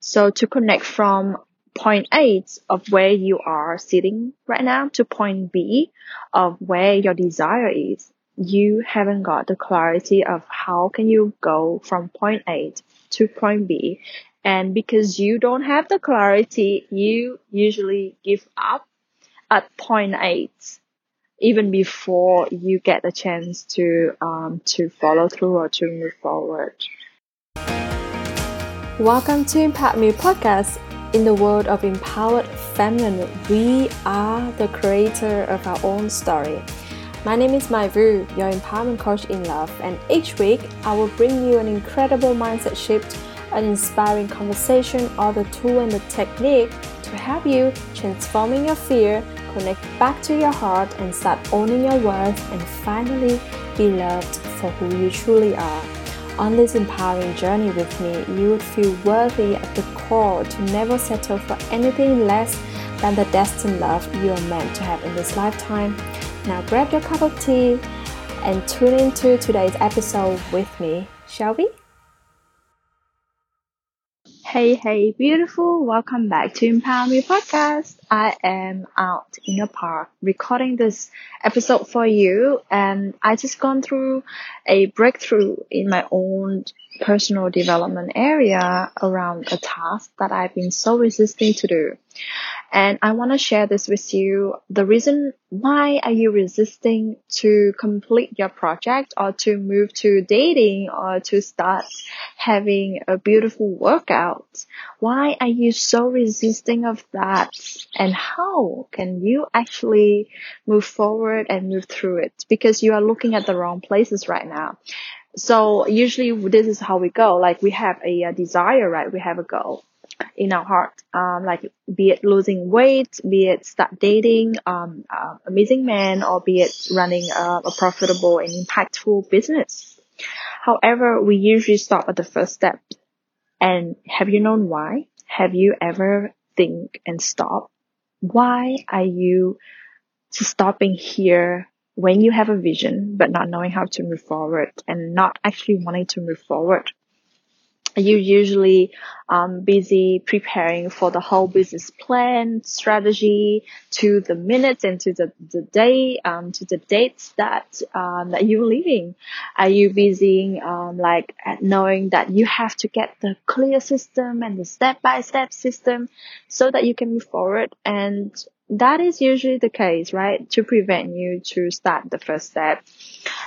So to connect from point A of where you are sitting right now to point B of where your desire is, you haven't got the clarity of how can you go from point A to point B. And because you don't have the clarity, you usually give up at point eight, even before you get a chance to um, to follow through or to move forward. Welcome to Impact Me podcast. In the world of empowered feminine, we are the creator of our own story. My name is Mai Vu, your empowerment coach in love, and each week I will bring you an incredible mindset shift, an inspiring conversation, or the tool and the technique to help you transforming your fear connect back to your heart and start owning your worth and finally be loved for who you truly are. On this empowering journey with me, you would feel worthy at the core to never settle for anything less than the destined love you are meant to have in this lifetime. Now grab your cup of tea and tune into today's episode with me, shall we? Hey, hey, beautiful. Welcome back to Empower Me podcast. I am out in a park recording this episode for you and I just gone through a breakthrough in my own personal development area around a task that I've been so resisting to do. And I want to share this with you. The reason why are you resisting to complete your project or to move to dating or to start having a beautiful workout? Why are you so resisting of that? And how can you actually move forward and move through it? Because you are looking at the wrong places right now. So usually this is how we go. Like we have a, a desire, right? We have a goal in our heart, um, like be it losing weight, be it start dating, um, uh, amazing man, or be it running a, a profitable and impactful business. However, we usually stop at the first step. And have you known why? Have you ever think and stop? Why are you stopping here when you have a vision but not knowing how to move forward and not actually wanting to move forward? You usually um, busy preparing for the whole business plan strategy to the minutes and to the, the day um, to the dates that um, that you're leaving. Are you busy um, like knowing that you have to get the clear system and the step by step system so that you can move forward and that is usually the case, right? To prevent you to start the first step.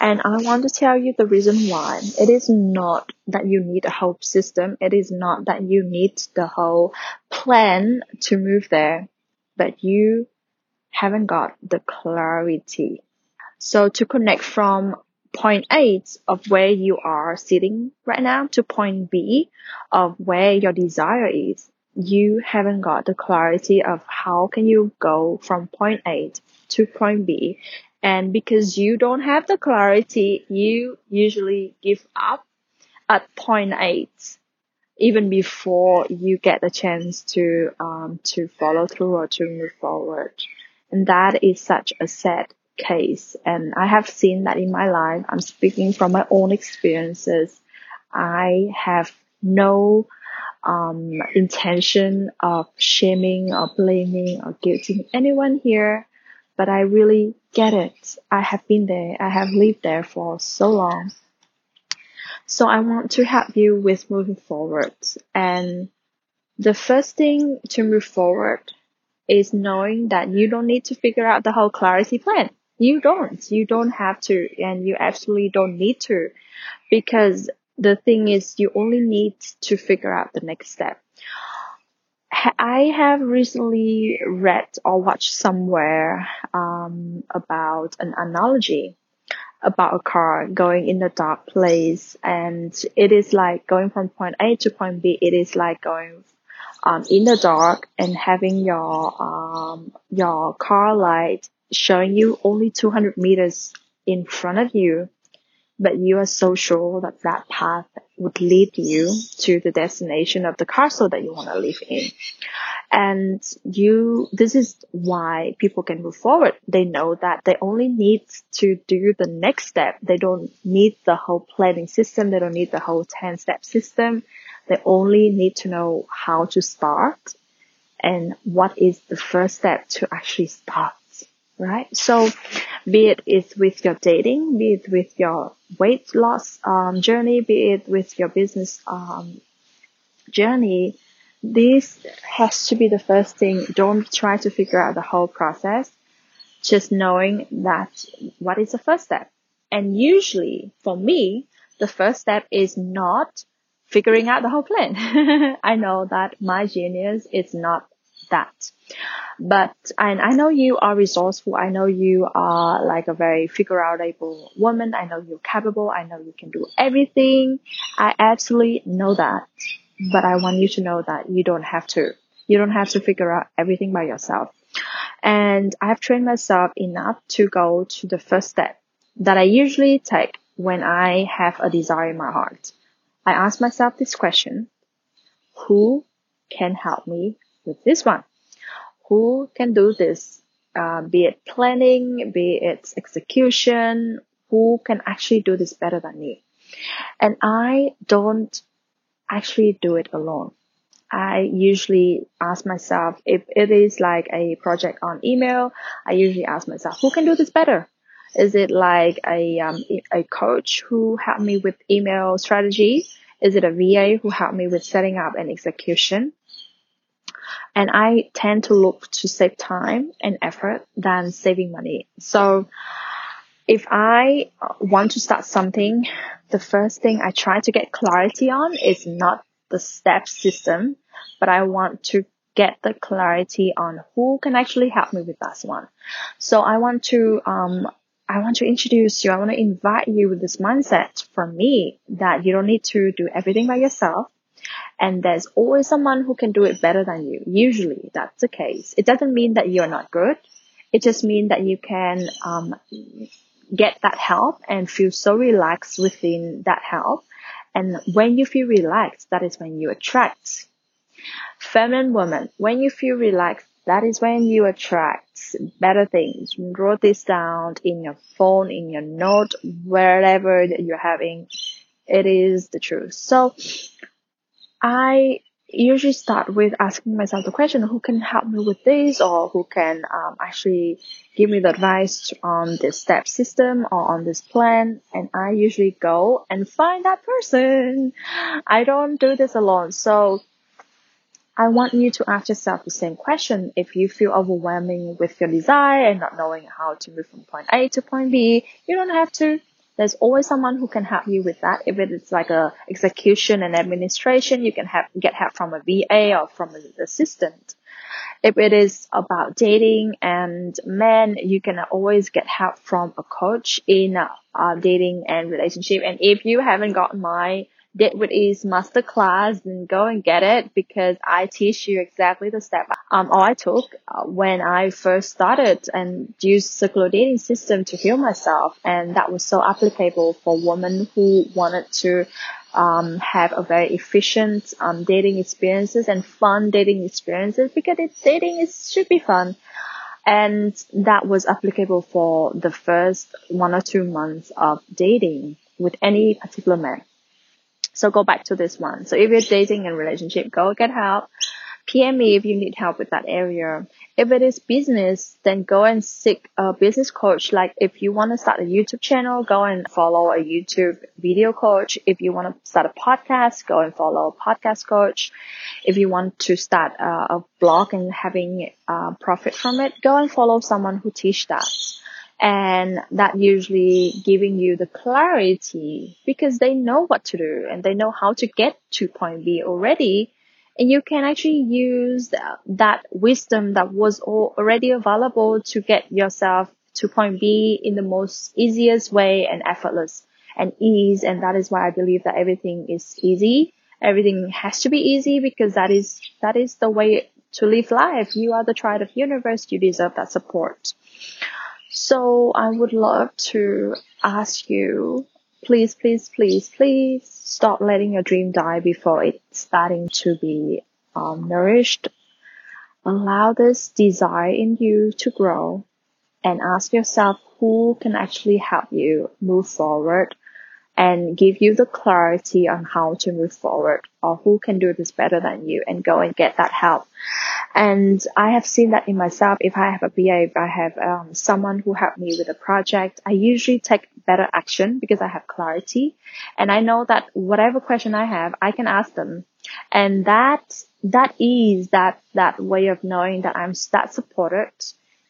And I want to tell you the reason why. It is not that you need a whole system. It is not that you need the whole plan to move there, but you haven't got the clarity. So to connect from point A of where you are sitting right now to point B of where your desire is, you haven't got the clarity of how can you go from point A to point B. And because you don't have the clarity, you usually give up at point eight, even before you get the chance to, um, to follow through or to move forward. And that is such a sad case. And I have seen that in my life. I'm speaking from my own experiences. I have no um, intention of shaming or blaming or guilting anyone here, but I really get it. I have been there. I have lived there for so long. So I want to help you with moving forward. And the first thing to move forward is knowing that you don't need to figure out the whole clarity plan. You don't. You don't have to, and you absolutely don't need to, because the thing is you only need to figure out the next step. I have recently read or watched somewhere um, about an analogy about a car going in a dark place and it is like going from point A to point B. It is like going um, in the dark and having your um, your car light showing you only 200 meters in front of you but you are so sure that that path would lead you to the destination of the castle that you want to live in. And you, this is why people can move forward. They know that they only need to do the next step. They don't need the whole planning system. They don't need the whole 10 step system. They only need to know how to start and what is the first step to actually start, right? So be it is with your dating, be it with your weight loss um, journey, be it with your business um, journey, this has to be the first thing. Don't try to figure out the whole process. Just knowing that what is the first step. And usually for me, the first step is not figuring out the whole plan. I know that my genius is not that. But and I know you are resourceful. I know you are like a very figure out able woman. I know you're capable. I know you can do everything. I absolutely know that. But I want you to know that you don't have to. You don't have to figure out everything by yourself. And I've trained myself enough to go to the first step that I usually take when I have a desire in my heart. I ask myself this question. Who can help me with this one? Who can do this? Uh, be it planning, be it execution, who can actually do this better than me? And I don't actually do it alone. I usually ask myself if it is like a project on email, I usually ask myself, who can do this better? Is it like a, um, a coach who helped me with email strategy? Is it a VA who helped me with setting up and execution? And I tend to look to save time and effort than saving money. So if I want to start something, the first thing I try to get clarity on is not the step system, but I want to get the clarity on who can actually help me with that one. So I want to, um, I want to introduce you. I want to invite you with this mindset from me that you don't need to do everything by yourself. And there's always someone who can do it better than you. Usually that's the case. It doesn't mean that you're not good. It just means that you can, um, get that help and feel so relaxed within that help. And when you feel relaxed, that is when you attract. Feminine woman, when you feel relaxed, that is when you attract better things. Write this down in your phone, in your note, wherever that you're having. It is the truth. So I usually start with asking myself the question, who can help me with this or who can um, actually give me the advice on this step system or on this plan. And I usually go and find that person. I don't do this alone. So I want you to ask yourself the same question. If you feel overwhelming with your desire and not knowing how to move from point A to point B, you don't have to there's always someone who can help you with that. If it is like a execution and administration, you can have, get help from a VA or from an assistant. If it is about dating and men, you can always get help from a coach in uh, dating and relationship. And if you haven't got my Date with Ease masterclass, then go and get it because I teach you exactly the step um, I took uh, when I first started and used circular dating system to heal myself. And that was so applicable for women who wanted to um, have a very efficient um, dating experiences and fun dating experiences because it, dating is should be fun. And that was applicable for the first one or two months of dating with any particular man. So go back to this one. So if you're dating and relationship, go get help. PM me if you need help with that area. If it is business, then go and seek a business coach. Like if you want to start a YouTube channel, go and follow a YouTube video coach. If you want to start a podcast, go and follow a podcast coach. If you want to start a, a blog and having uh, profit from it, go and follow someone who teach that and that usually giving you the clarity because they know what to do and they know how to get to point B already. And you can actually use that wisdom that was already available to get yourself to point B in the most easiest way and effortless and ease. And that is why I believe that everything is easy. Everything has to be easy because that is, that is the way to live life. You are the tribe of universe. You deserve that support. So I would love to ask you, please, please, please, please stop letting your dream die before it's starting to be um, nourished. Allow this desire in you to grow and ask yourself who can actually help you move forward and give you the clarity on how to move forward or who can do this better than you and go and get that help. And I have seen that in myself. If I have a VA, if I have um, someone who helped me with a project, I usually take better action because I have clarity. And I know that whatever question I have, I can ask them. And that, that is that, that way of knowing that I'm that supported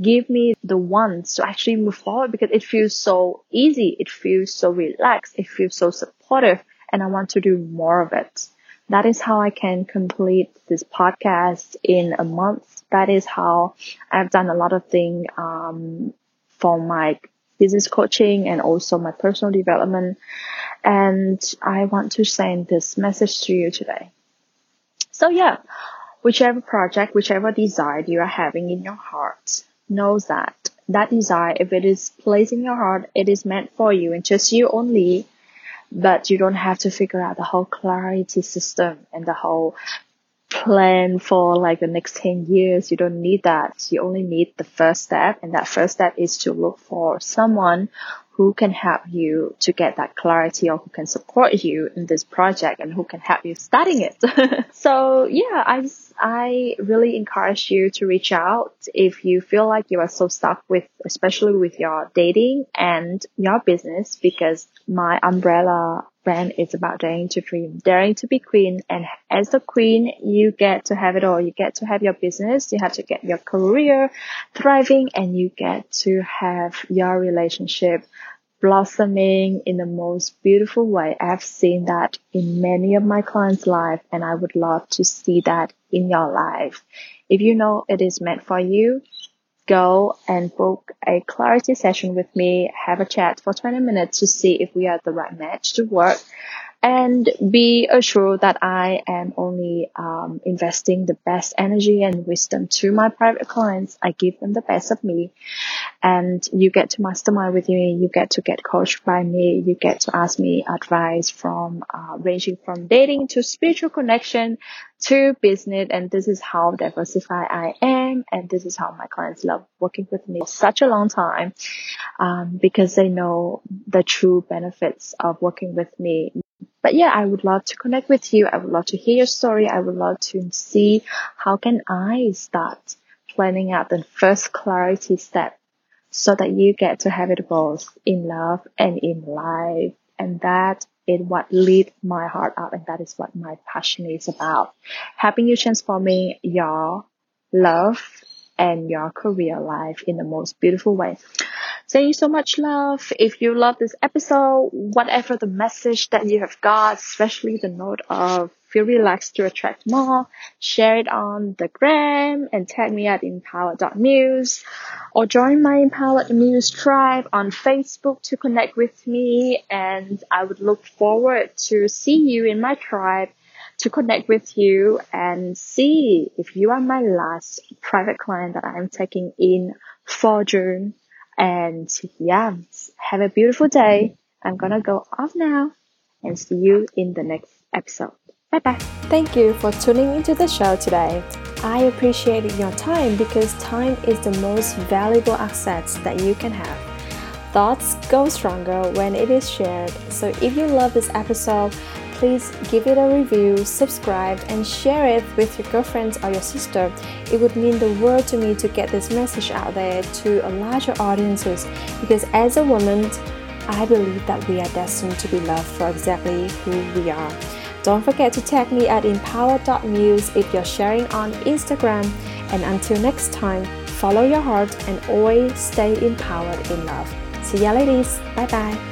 give me the ones to actually move forward because it feels so easy. It feels so relaxed. It feels so supportive and I want to do more of it. That is how I can complete this podcast in a month. That is how I've done a lot of things, um, for my business coaching and also my personal development. And I want to send this message to you today. So yeah, whichever project, whichever desire you are having in your heart, knows that that desire, if it is placed in your heart, it is meant for you and just you only. But you don't have to figure out the whole clarity system and the whole plan for like the next 10 years. You don't need that. You only need the first step. And that first step is to look for someone who can help you to get that clarity or who can support you in this project and who can help you starting it. so yeah, I I really encourage you to reach out if you feel like you are so stuck with, especially with your dating and your business, because my umbrella brand is about daring to dream, daring to be queen. And as the queen, you get to have it all. You get to have your business. You have to get your career thriving and you get to have your relationship blossoming in the most beautiful way. I've seen that in many of my clients' life and I would love to see that in your life. If you know it is meant for you, go and book a clarity session with me, have a chat for 20 minutes to see if we are the right match to work and be assured that I am only um, investing the best energy and wisdom to my private clients. I give them the best of me and you get to mastermind with me. You get to get coached by me. You get to ask me advice from uh, ranging from dating to spiritual connection to business. And this is how diversified I am. And this is how my clients love working with me for such a long time um, because they know the true benefits of working with me. But yeah, I would love to connect with you. I would love to hear your story. I would love to see how can I start planning out the first clarity step so that you get to have it both in love and in life. And that is what lead my heart up. And that is what my passion is about. Helping you transforming your love and your career life in the most beautiful way. You so much, love. If you love this episode, whatever the message that you have got, especially the note of feel relaxed to attract more, share it on the gram and tag me at empowered.muse or join my Empowered Muse tribe on Facebook to connect with me. And I would look forward to see you in my tribe to connect with you and see if you are my last private client that I'm taking in for June and yeah, have a beautiful day. I'm gonna go off now and see you in the next episode. Bye bye. Thank you for tuning into the show today. I appreciate your time because time is the most valuable asset that you can have. Thoughts go stronger when it is shared. So if you love this episode, please give it a review, subscribe, and share it with your girlfriends or your sister. It would mean the world to me to get this message out there to a larger audiences because as a woman, I believe that we are destined to be loved for exactly who we are. Don't forget to tag me at empower.muse if you're sharing on Instagram. And until next time, follow your heart and always stay empowered in love. See ya, ladies. Bye bye.